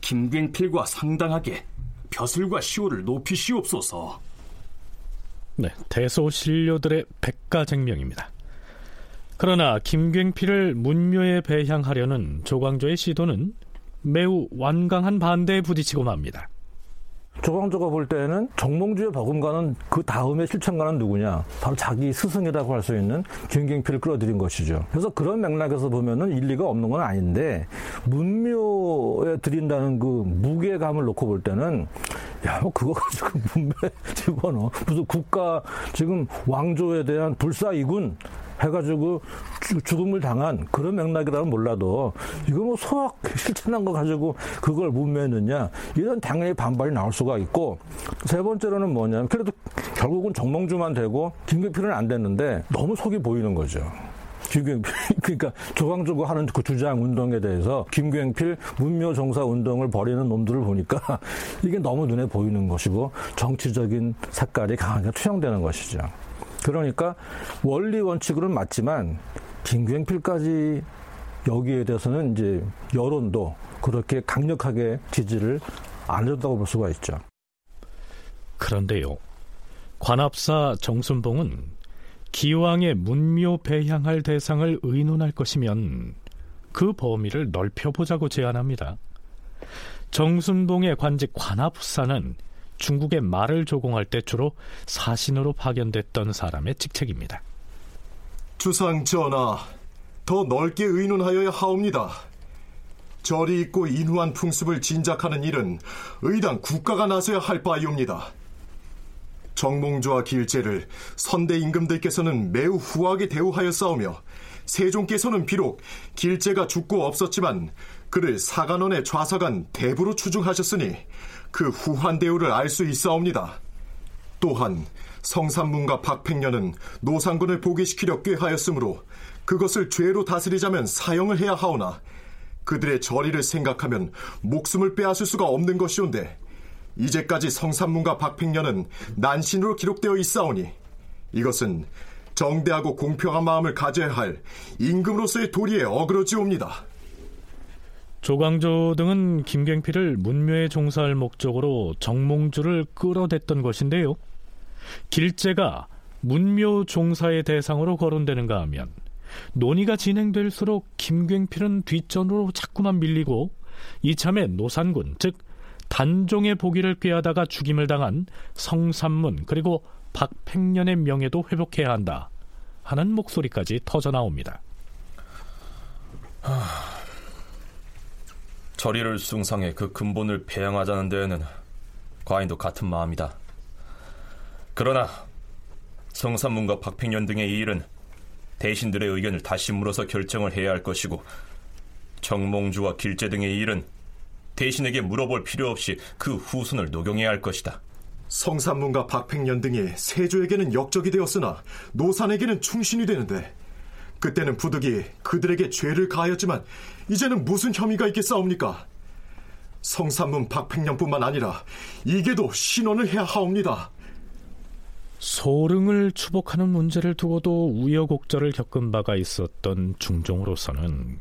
김굉필과 상당하게 벼슬과 시호를 높이시옵소서. 네, 대소신료들의 백가쟁명입니다. 그러나 김굉필을 문묘에 배향하려는 조광조의 시도는 매우 완강한 반대에 부딪히고 맙니다. 조광조가 볼 때는 정몽주의 버금가는 그 다음에 실천가는 누구냐? 바로 자기 스승이라고 할 수 있는 김굉필을 끌어들인 것이죠. 그래서 그런 맥락에서 보면은 일리가 없는 건 아닌데 문묘에 드린다는 그 무게감을 놓고 볼 때는 야, 뭐 그거 가지고 *laughs* 문묘에 집어넣어. 무슨 국가 지금 왕조에 대한 불사이군 해가지고 죽음을 당한 그런 맥락이라면 몰라도 이거 뭐 소학 실천한 거 가지고 그걸 문매느냐 이런 당연히 반발이 나올 수가 있고 세 번째로는 뭐냐면 그래도 결국은 정몽주만 되고 김경필은 안 됐는데 너무 속이 보이는 거죠. 김경필 *laughs* 그러니까 조광조가 하는 그 주장 운동에 대해서 김경필 문묘 종사 운동을 벌이는 놈들을 보니까 *laughs* 이게 너무 눈에 보이는 것이고 정치적인 색깔이 강하게 투영되는 것이죠. 그러니까 원리 원칙으로는 맞지만 김경필까지 여기에 대해서는 이제 여론도 그렇게 강력하게 지지를 안 해줬다고 볼 수가 있죠. 그런데요, 관합사 정순봉은 기왕에 문묘 배향할 대상을 의논할 것이면 그 범위를 넓혀보자고 제안합니다. 정순봉의 관직 관합사는 중국의 말을 조공할 때 주로 사신으로 파견됐던 사람의 직책입니다. 주상 전하, 더 넓게 의논하여야 하옵니다. 절이 있고 인후한 풍습을 진작하는 일은 의당 국가가 나서야 할 바이옵니다. 정몽주와 길제를 선대 임금들께서는 매우 후하게 대우하여 싸우며 세종께서는 비록 길제가 죽고 없었지만 그를 사관원의 좌사관 대부로 추중하셨으니 그 후한 대우를 알 수 있사옵니다. 또한 성산문과 박팽년은 노상군을 보기시키려 꾀하였으므로 그것을 죄로 다스리자면 사형을 해야 하오나 그들의 절의를 생각하면 목숨을 빼앗을 수가 없는 것이온데 이제까지 성산문과 박팽년은 난신으로 기록되어 있사오니 이것은 정대하고 공평한 마음을 가져야 할 임금으로서의 도리에 어그러지옵니다. 조광조 등은 김갱필을 문묘에 종사할 목적으로 정몽주를 끌어댔던 것인데요. 길제가 문묘 종사의 대상으로 거론되는가 하면 논의가 진행될수록 김갱필은 뒷전으로 자꾸만 밀리고 이참에 노산군 즉 단종의 보기를 꾀하다가 죽임을 당한 성삼문 그리고 박팽년의 명예도 회복해야 한다 하는 목소리까지 터져 나옵니다. 저리를 숭상해 그 근본을 배양하자는 데에는 과인도 같은 마음이다. 그러나 성삼문과 박팽년 등의 이 일은 대신들의 의견을 다시 물어서 결정을 해야 할 것이고 정몽주와 길제 등의 일은 대신에게 물어볼 필요 없이 그 후손을 녹용해야 할 것이다. 성삼문과 박팽년 등이 세조에게는 역적이 되었으나 노산에게는 충신이 되는데 그때는 부득이 그들에게 죄를 가하였지만 이제는 무슨 혐의가 있겠사옵니까? 성삼문 박팽년뿐만 아니라 이게도 신원을 해야 하옵니다. 소릉을 추복하는 문제를 두고도 우여곡절을 겪은 바가 있었던 중종으로서는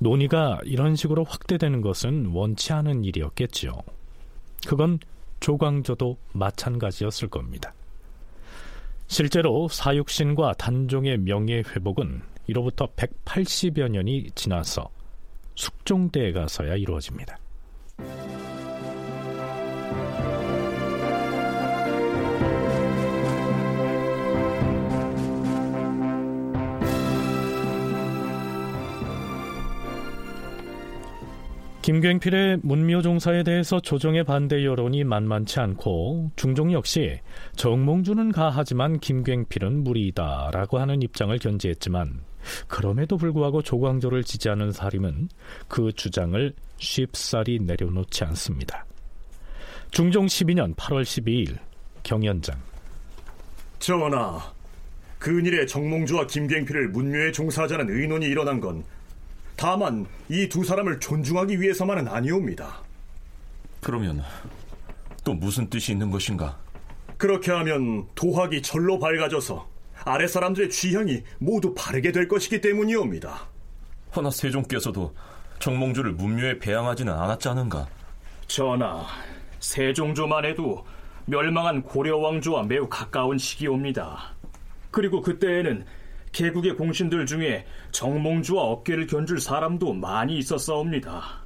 논의가 이런 식으로 확대되는 것은 원치 않은 일이었겠지요. 그건 조광조도 마찬가지였을 겁니다. 실제로 사육신과 단종의 명예 회복은 이로부터 180여 년이 지나서 숙종대에 가서야 이루어집니다. 김굉필의 문묘종사에 대해서 조정의 반대 여론이 만만치 않고 중종 역시 정몽주는 가하지만 김굉필은 무리이다라고 하는 입장을 견지했지만 그럼에도 불구하고 조광조를 지지하는 사림은 그 주장을 쉽사리 내려놓지 않습니다. 중종 12년 8월 12일 경연장 전하, 근일에 정몽주와 김굉필을 문묘에 종사하자는 의논이 일어난 건 다만 이 두 사람을 존중하기 위해서만은 아니옵니다. 그러면 또 무슨 뜻이 있는 것인가? 그렇게 하면 도학이 절로 밝아져서 아래 사람들의 취향이 모두 바르게 될 것이기 때문이옵니다. 허나 세종께서도 정몽주를 문묘에 배양하지는 않았지 않은가? 전하, 세종조만 해도 멸망한 고려 왕조와 매우 가까운 시기옵니다. 그리고 그때에는 개국의 공신들 중에 정몽주와 어깨를 견줄 사람도 많이 있었사옵니다.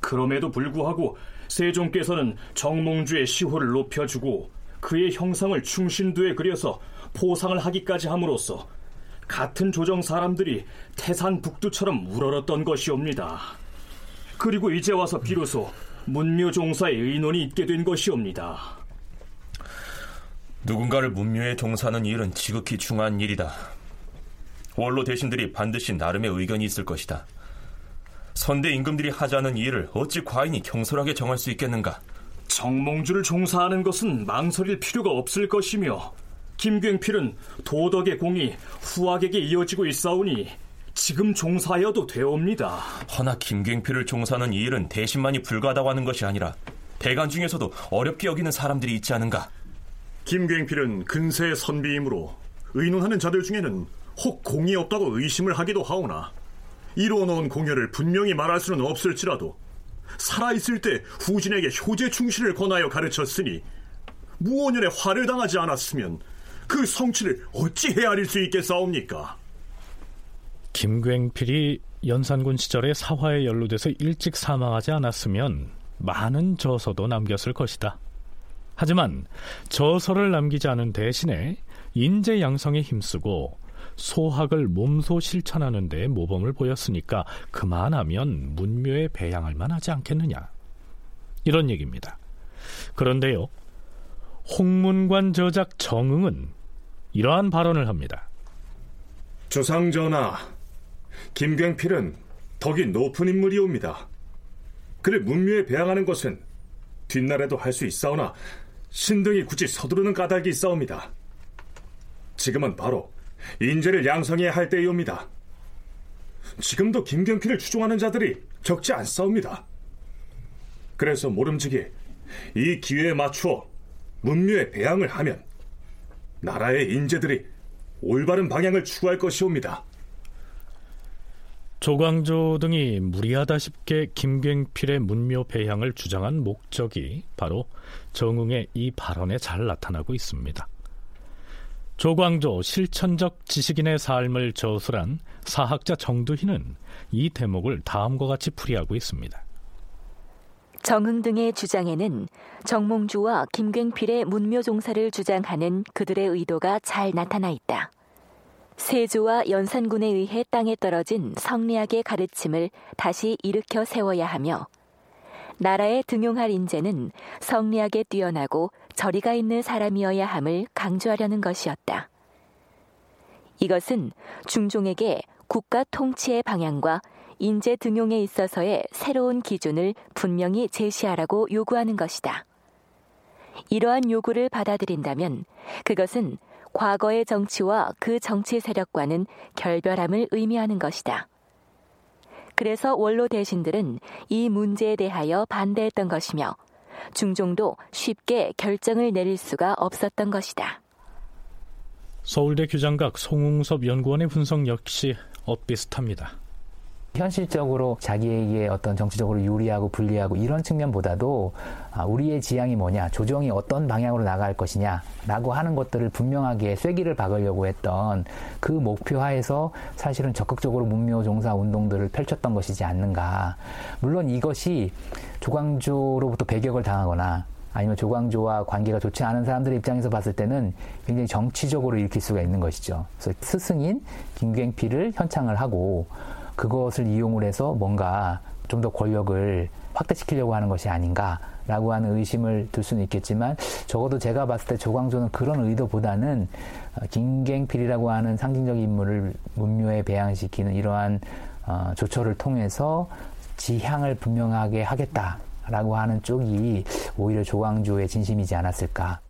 그럼에도 불구하고 세종께서는 정몽주의 시호를 높여주고 그의 형상을 충신도에 그려서 포상을 하기까지 함으로써 같은 조정 사람들이 태산 북두처럼 우러렀던 것이옵니다. 그리고 이제 와서 비로소 문묘종사의 의논이 있게 된 것이옵니다. 누군가를 문묘에 종사하는 일은 지극히 중요한 일이다. 원로 대신들이 반드시 나름의 의견이 있을 것이다. 선대 임금들이 하지 않은 일을 어찌 과인이 경솔하게 정할 수 있겠는가? 정몽주를 종사하는 것은 망설일 필요가 없을 것이며 김굉필은 도덕의 공이 후학에게 이어지고 있사오니 지금 종사하여도 되옵니다. 허나 김굉필을 종사하는 이 일은 대신만이 불가하다고 하는 것이 아니라 대간 중에서도 어렵게 여기는 사람들이 있지 않은가? 김굉필은 근세의 선비이므로 의논하는 자들 중에는 혹 공이 없다고 의심을 하기도 하오나 이루어놓은 공여를 분명히 말할 수는 없을지라도 살아있을 때 후진에게 효제 충실을 권하여 가르쳤으니 무오년에 화를 당하지 않았으면 그 성취를 어찌 헤아릴 수 있겠사옵니까? 김굉필이 연산군 시절에 사화에 연루돼서 일찍 사망하지 않았으면 많은 저서도 남겼을 것이다. 하지만 저서를 남기지 않은 대신에 인재 양성에 힘쓰고 소학을 몸소 실천하는 데 모범을 보였으니까 그만하면 문묘에 배양할 만하지 않겠느냐 이런 얘기입니다. 그런데요 홍문관 저작 정응은 이러한 발언을 합니다. 조상전하, 김경필은 덕이 높은 인물이옵니다. 그를 문묘에 배양하는 것은 뒷날에도 할 수 있사오나 신등이 굳이 서두르는 까닭이 있사옵니다. 지금은 바로 인재를 양성해야 할 때이옵니다. 지금도 김경필을 추종하는 자들이 적지 않사옵니다. 그래서 모름지기 이 기회에 맞추어 문묘에 배양을 하면 나라의 인재들이 올바른 방향을 추구할 것이옵니다. 조광조 등이 무리하다 싶게 김갱필의 문묘 배향을 주장한 목적이 바로 정응의 이 발언에 잘 나타나고 있습니다. 조광조 실천적 지식인의 삶을 저술한 사학자 정두희는 이 대목을 다음과 같이 풀이하고 있습니다. 정응 등의 주장에는 정몽주와 김갱필의 문묘 종사를 주장하는 그들의 의도가 잘 나타나 있다. 세조와 연산군에 의해 땅에 떨어진 성리학의 가르침을 다시 일으켜 세워야 하며 나라에 등용할 인재는 성리학에 뛰어나고 저리가 있는 사람이어야 함을 강조하려는 것이었다. 이것은 중종에게 국가 통치의 방향과 인재 등용에 있어서의 새로운 기준을 분명히 제시하라고 요구하는 것이다. 이러한 요구를 받아들인다면 그것은 과거의 정치와 그 정치 세력과는 결별함을 의미하는 것이다. 그래서 원로 대신들은 이 문제에 대하여 반대했던 것이며 중종도 쉽게 결정을 내릴 수가 없었던 것이다. 서울대 규장각 송웅섭 연구원의 분석 역시 엇비슷합니다. 현실적으로 자기에게 어떤 정치적으로 유리하고 불리하고 이런 측면보다도 아, 우리의 지향이 뭐냐, 조정이 어떤 방향으로 나갈 것이냐라고 하는 것들을 분명하게 쐐기를 박으려고 했던 그 목표 하에서 사실은 적극적으로 문묘 종사 운동들을 펼쳤던 것이지 않는가. 물론 이것이 조광조로부터 배격을 당하거나 아니면 조광조와 관계가 좋지 않은 사람들의 입장에서 봤을 때는 굉장히 정치적으로 읽힐 수가 있는 것이죠. 그래서 스승인 김갱필을 현창을 하고 그것을 이용을 해서 뭔가 좀 더 권력을 확대시키려고 하는 것이 아닌가라고 하는 의심을 들 수는 있겠지만 적어도 제가 봤을 때 조광조는 그런 의도보다는 어, 김갱필이라고 하는 상징적 인물을 문묘에 배양시키는 이러한 어, 조처를 통해서 지향을 분명하게 하겠다라고 하는 쪽이 오히려 조광조의 진심이지 않았을까.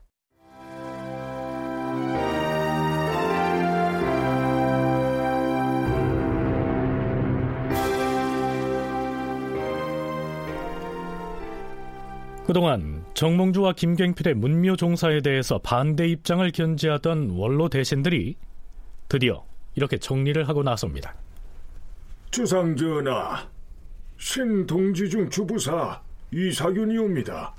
그동안 정몽주와 김갱필의 문묘 종사에 대해서 반대 입장을 견지하던 원로 대신들이 드디어 이렇게 정리를 하고 나섭니다. 주상전하, 신동지중 주부사 이사균이옵니다.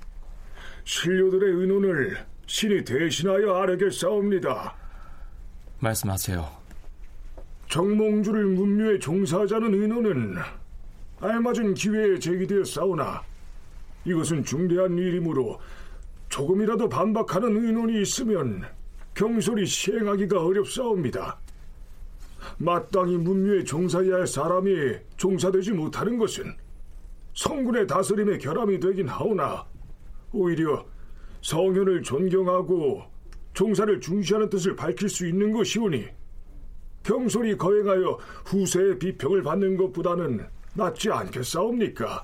신료들의 의논을 신이 대신하여 아뢰겠사옵니다. 말씀하세요. 정몽주를 문묘에 종사하자는 의논은 알맞은 기회에 제기되었사오나 이것은 중대한 일이므로 조금이라도 반박하는 의논이 있으면 경솔히 시행하기가 어렵사옵니다. 마땅히 문묘에 종사해야 할 사람이 종사되지 못하는 것은 성군의 다스림에 결함이 되긴 하오나 오히려 성현을 존경하고 종사를 중시하는 뜻을 밝힐 수 있는 것이오니 경솔히 거행하여 후세의 비평을 받는 것보다는 낫지 않겠사옵니까?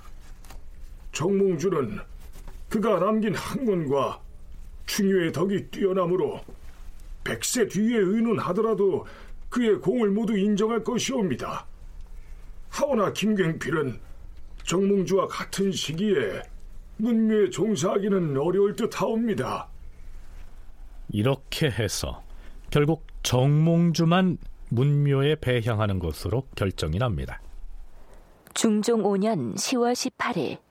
정몽주는 그가 남긴 학문과 충유의 덕이 뛰어나므로 백세 뒤에 의논하더라도 그의 공을 모두 인정할 것이옵니다. 하오나 김경필은 정몽주와 같은 시기에 문묘에 종사하기는 어려울 듯 하옵니다. 이렇게 해서 결국 정몽주만 문묘에 배향하는 것으로 결정이 납니다. 중종 5년 10월 18일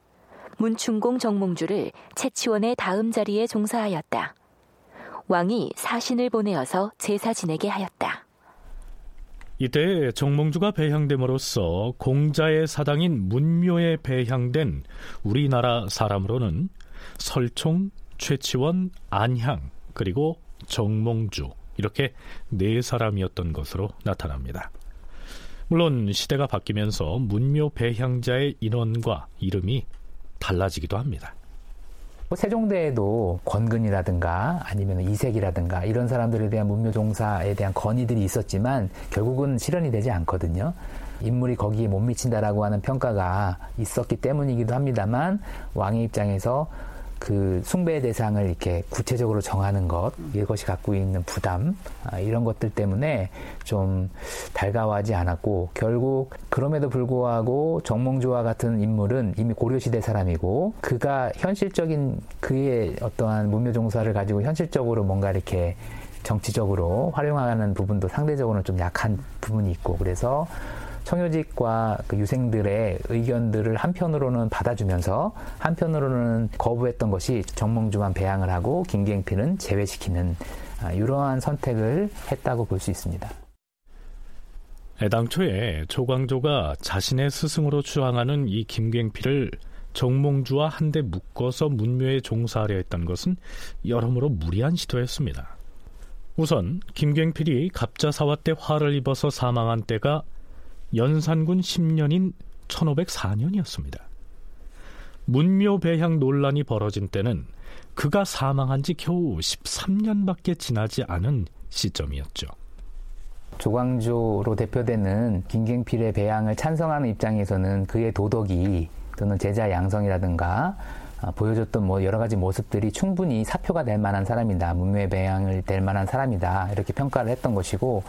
문충공 정몽주를 채치원의 다음 자리에 종사하였다. 왕이 사신을 보내어서 제사 지내게 하였다. 이때 정몽주가 배향됨으로써 공자의 사당인 문묘에 배향된 우리나라 사람으로는 설총, 최치원, 안향, 그리고 정몽주 이렇게 네 사람이었던 것으로 나타납니다. 물론 시대가 바뀌면서 문묘 배향자의 인원과 이름이 달라지기도 합니다. 뭐 세종대에도 권근이라든가 아니면 이색이라든가 이런 사람들에 대한 문묘종사에 대한 건의들이 있었지만 결국은 실현이 되지 않거든요. 인물이 거기에 못 미친다라고 하는 평가가 있었기 때문이기도 합니다만 왕의 입장에서 그 숭배 대상을 이렇게 구체적으로 정하는 것 이것이 갖고 있는 부담 아, 이런 것들 때문에 좀 달가워하지 않았고 결국 그럼에도 불구하고 정몽주와 같은 인물은 이미 고려시대 사람이고 그가 현실적인 그의 어떠한 문묘종사를 가지고 현실적으로 뭔가 이렇게 정치적으로 활용하는 부분도 상대적으로는 좀 약한 부분이 있고 그래서 청요직과 그 유생들의 의견들을 한편으로는 받아주면서 한편으로는 거부했던 것이 정몽주만 배양을 하고 김갱필은 제외시키는 아, 이러한 선택을 했다고 볼 수 있습니다. 애당초에 조광조가 자신의 스승으로 추앙하는 이 김갱필을 정몽주와 한데 묶어서 문묘에 종사하려 했던 것은 여러모로 무리한 시도였습니다. 우선 김갱필이 갑자사화 때 화를 입어서 사망한 때가 연산군 10년인 1504년이었습니다. 문묘 배향 논란이 벌어진 때는 그가 사망한 지 겨우 13년밖에 지나지 않은 시점이었죠. 조광조로 대표되는 김갱필의 배양을 찬성하는 입장에서는 그의 도덕이 또는 제자 양성이라든가 아, 보여줬던 뭐 여러 가지 모습들이 충분히 사표가 될 만한 사람이다. 문묘의 배양을 될 만한 사람이다. 이렇게 평가를 했던 것이고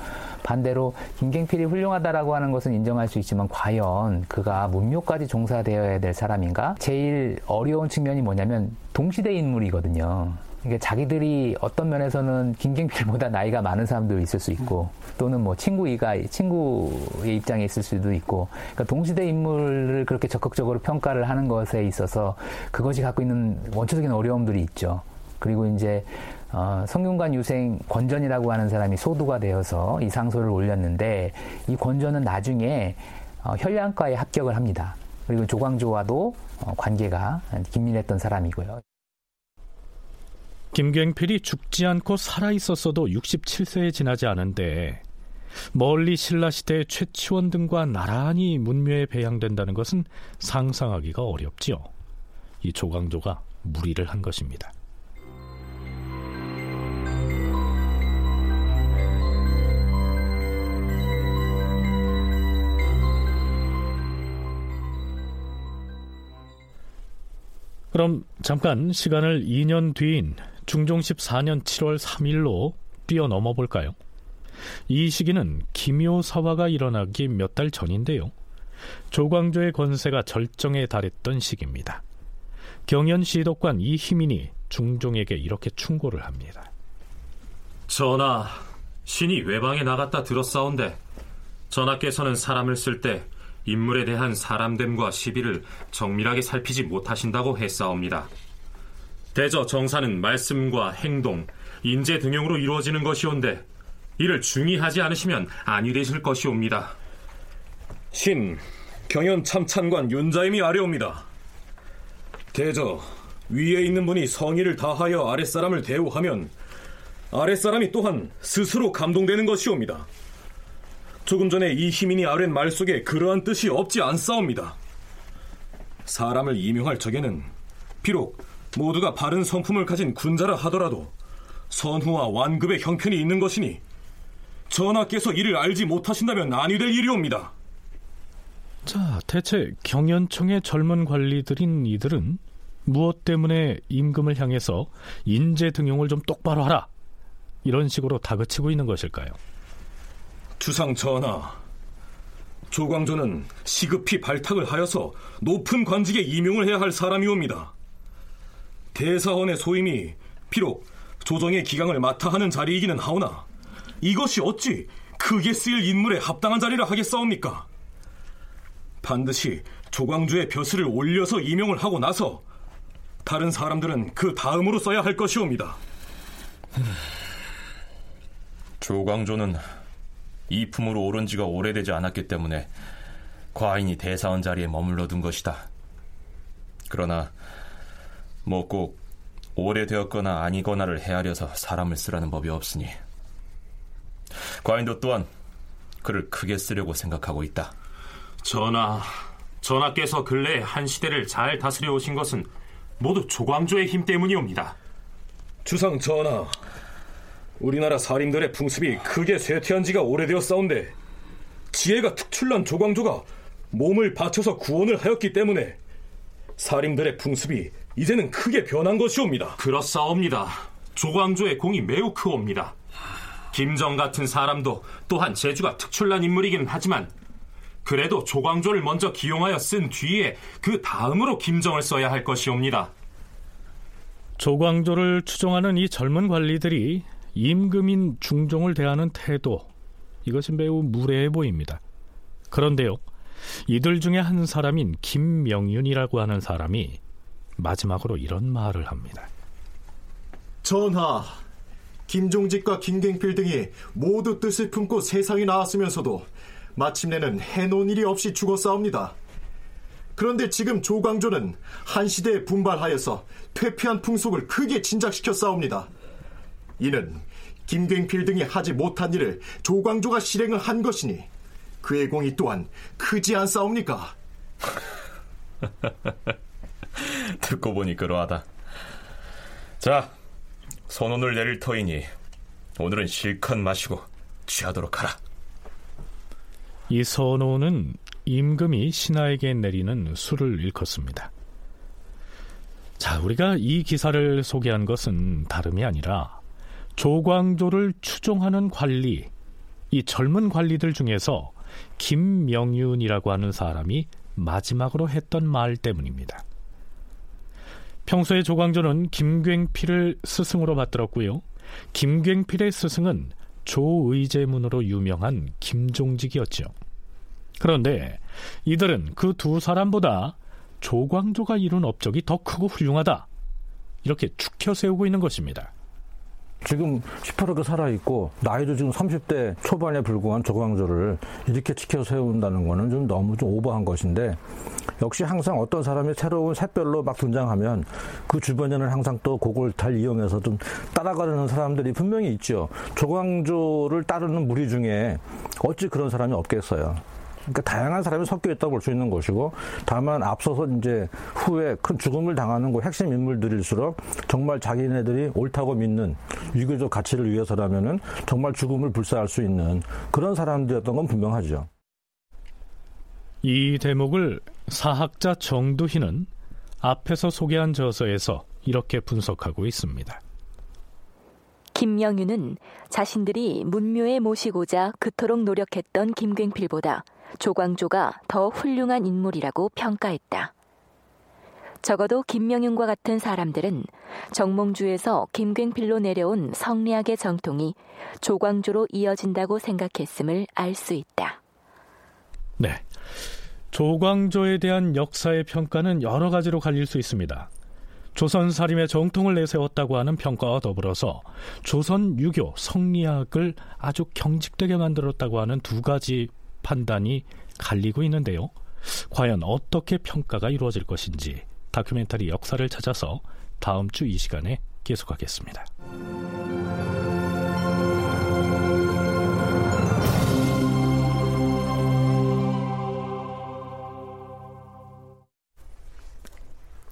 반대로 김갱필이 훌륭하다라고 하는 것은 인정할 수 있지만 과연 그가 문묘까지 종사되어야 될 사람인가? 제일 어려운 측면이 뭐냐면 동시대 인물이거든요. 이게 자기들이 어떤 면에서는 김경필보다 나이가 많은 사람도 있을 수 있고 또는 뭐 친구이가 친구의 입장에 있을 수도 있고 그러니까 동시대 인물을 그렇게 적극적으로 평가를 하는 것에 있어서 그것이 갖고 있는 원초적인 어려움들이 있죠. 그리고 이제 어, 성균관 유생 권전이라고 하는 사람이 소두가 되어서 이 상소를 올렸는데 이 권전은 나중에 어, 혈량과에 합격을 합니다. 그리고 조광조와도 어, 관계가 긴밀했던 사람이고요. 김갱필이 죽지 않고 살아 있었어도 67세에 지나지 않은데 멀리 신라 시대의 최치원 등과 나란히 문묘에 배양된다는 것은 상상하기가 어렵지요. 이 조광조가 무리를 한 것입니다. 그럼 잠깐 시간을 2년 뒤인 중종 14년 7월 3일로 뛰어넘어 볼까요? 이 시기는 기묘사화가 일어나기 몇 달 전인데요. 조광조의 권세가 절정에 달했던 시기입니다. 경연 시독관 이희민이 중종에게 이렇게 충고를 합니다. 전하, 신이 외방에 나갔다 들었사온데 전하께서는 사람을 쓸 때 인물에 대한 사람됨과 시비를 정밀하게 살피지 못하신다고 했사옵니다. 대저 정사는 말씀과 행동, 인재 등용으로 이루어지는 것이온데 이를 중의하지 않으시면 아니 되실 것이옵니다. 신, 경연 참찬관 윤자임이 아래옵니다. 대저, 위에 있는 분이 성의를 다하여 아랫사람을 대우하면 아랫사람이 또한 스스로 감동되는 것이옵니다. 조금 전에 이 희민이 아랜 말 속에 그러한 뜻이 없지 않사옵니다. 사람을 임용할 적에는 비록 모두가 바른 성품을 가진 군자라 하더라도 선후와 완급의 형편이 있는 것이니 전하께서 이를 알지 못하신다면 아니 될 일이옵니다. 자, 대체 경연청의 젊은 관리들인 이들은 무엇 때문에 임금을 향해서 인재 등용을 좀 똑바로 하라 이런 식으로 다그치고 있는 것일까요? 주상 전하, 조광조는 시급히 발탁을 하여서 높은 관직에 임용을 해야 할 사람이옵니다. 대사원의 소임이 비록 조정의 기강을 맡아 하는 자리이기는 하오나 이것이 어찌 크게 쓰일 인물에 합당한 자리라 하겠사옵니까? 반드시 조광주의 벼슬을 올려서 임용을 하고 나서 다른 사람들은 그 다음으로 써야 할 것이옵니다. *sighs* 조광조는 이 품으로 오른 지가 오래되지 않았기 때문에 과인이 대사원 자리에 머물러 둔 것이다. 그러나 뭐 꼭 오래되었거나 아니거나를 헤아려서 사람을 쓰라는 법이 없으니 과인도 또한 그를 크게 쓰려고 생각하고 있다. 전하, 전하께서 근래 한 시대를 잘 다스려 오신 것은 모두 조광조의 힘 때문이옵니다. 주상 전하, 우리나라 사림들의 풍습이 크게 쇠퇴한 지가 오래되었사온데 지혜가 특출난 조광조가 몸을 바쳐서 구원을 하였기 때문에 사림들의 풍습이 이제는 크게 변한 것이옵니다. 그렇사옵니다. 조광조의 공이 매우 크옵니다. 김정 같은 사람도 또한 재주가 특출난 인물이긴 하지만 그래도 조광조를 먼저 기용하여 쓴 뒤에 그 다음으로 김정을 써야 할 것이옵니다. 조광조를 추종하는 이 젊은 관리들이 임금인 중종을 대하는 태도 이것이 매우 무례해 보입니다. 그런데요, 이들 중에 한 사람인 김명윤이라고 하는 사람이 마지막으로 이런 말을 합니다. 전하, 김종직과 김갱필 등이 모두 뜻을 품고 세상에 나왔으면서도 마침내는 해놓은 일이 없이 죽었사옵니다. 그런데 지금 조광조는 한 시대에 분발하여서 퇴폐한 풍속을 크게 진작시켰사옵니다. 이는 김갱필 등이 하지 못한 일을 조광조가 실행을 한 것이니 그의 공이 또한 크지 않사옵니까? *laughs* 듣고 보니 그러하다. 자, 선언을 내릴 터이니 오늘은 실컷 마시고 취하도록 하라. 이 선호는 임금이 신하에게 내리는 술을 일컫습니다. 자, 우리가 이 기사를 소개한 것은 다름이 아니라 조광조를 추종하는 관리, 이 젊은 관리들 중에서 김명윤이라고 하는 사람이 마지막으로 했던 말 때문입니다. 평소에 조광조는 김굉필을 스승으로 받들었고요. 김굉필의 스승은 조의제문으로 유명한 김종직이었죠. 그런데 이들은 그 두 사람보다 조광조가 이룬 업적이 더 크고 훌륭하다. 이렇게 축혀 세우고 있는 것입니다. 지금 시퍼렇게 살아있고 나이도 지금 30대 초반에 불과한 조광조를 이렇게 지켜 세운다는 거는 좀 너무 좀 오버한 것인데 역시 항상 어떤 사람이 새로운 샛별로 막 등장하면 그 주변에는 항상 또 그걸 잘 이용해서 좀 따라가려는 사람들이 분명히 있죠. 조광조를 따르는 무리 중에 어찌 그런 사람이 없겠어요. 그러니까 다양한 사람이 섞여 있다고 볼 수 있는 것이고 다만 앞서서 이제 후에 큰 죽음을 당하는 그 핵심 인물들일수록 정말 자기네들이 옳다고 믿는 유교적 가치를 위해서라면은 정말 죽음을 불사할 수 있는 그런 사람들이었던 건 분명하죠. 이 대목을 사학자 정두희는 앞에서 소개한 저서에서 이렇게 분석하고 있습니다. 김영윤은 자신들이 문묘에 모시고자 그토록 노력했던 김굉필보다 조광조가 더 훌륭한 인물이라고 평가했다. 적어도 김명윤과 같은 사람들은 정몽주에서 김굉필로 내려온 성리학의 정통이 조광조로 이어진다고 생각했음을 알 수 있다. 네. 조광조에 대한 역사의 평가는 여러 가지로 갈릴 수 있습니다. 조선 사림의 정통을 내세웠다고 하는 평가와 더불어서 조선 유교 성리학을 아주 경직되게 만들었다고 하는 두 가지 판단이 갈리고 있는데요. 과연 어떻게 평가가 이루어질 것인지 다큐멘터리 역사를 찾아서 다음 주 이 시간에 계속하겠습니다.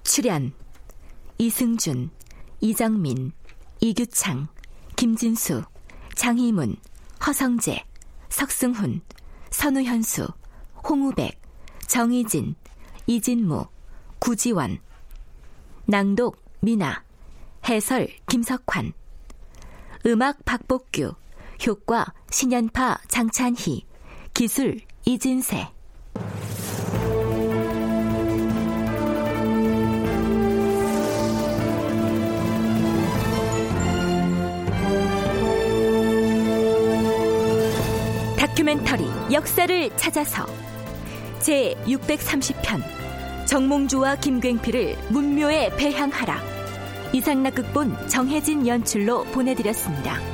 출연 이승준, 이정민, 이규창, 김진수, 장희문, 허성재, 석승훈, 선우현수, 홍우백, 정희진, 이진무, 구지원, 낭독 미나, 해설 김석환, 음악 박복규, 효과 신연파 장찬희, 기술 이진세. 다큐멘터리 역사를 찾아서 제 630편 정몽주와 김굉필을 문묘에 배향하라 이상락 극본 정혜진 연출로 보내드렸습니다.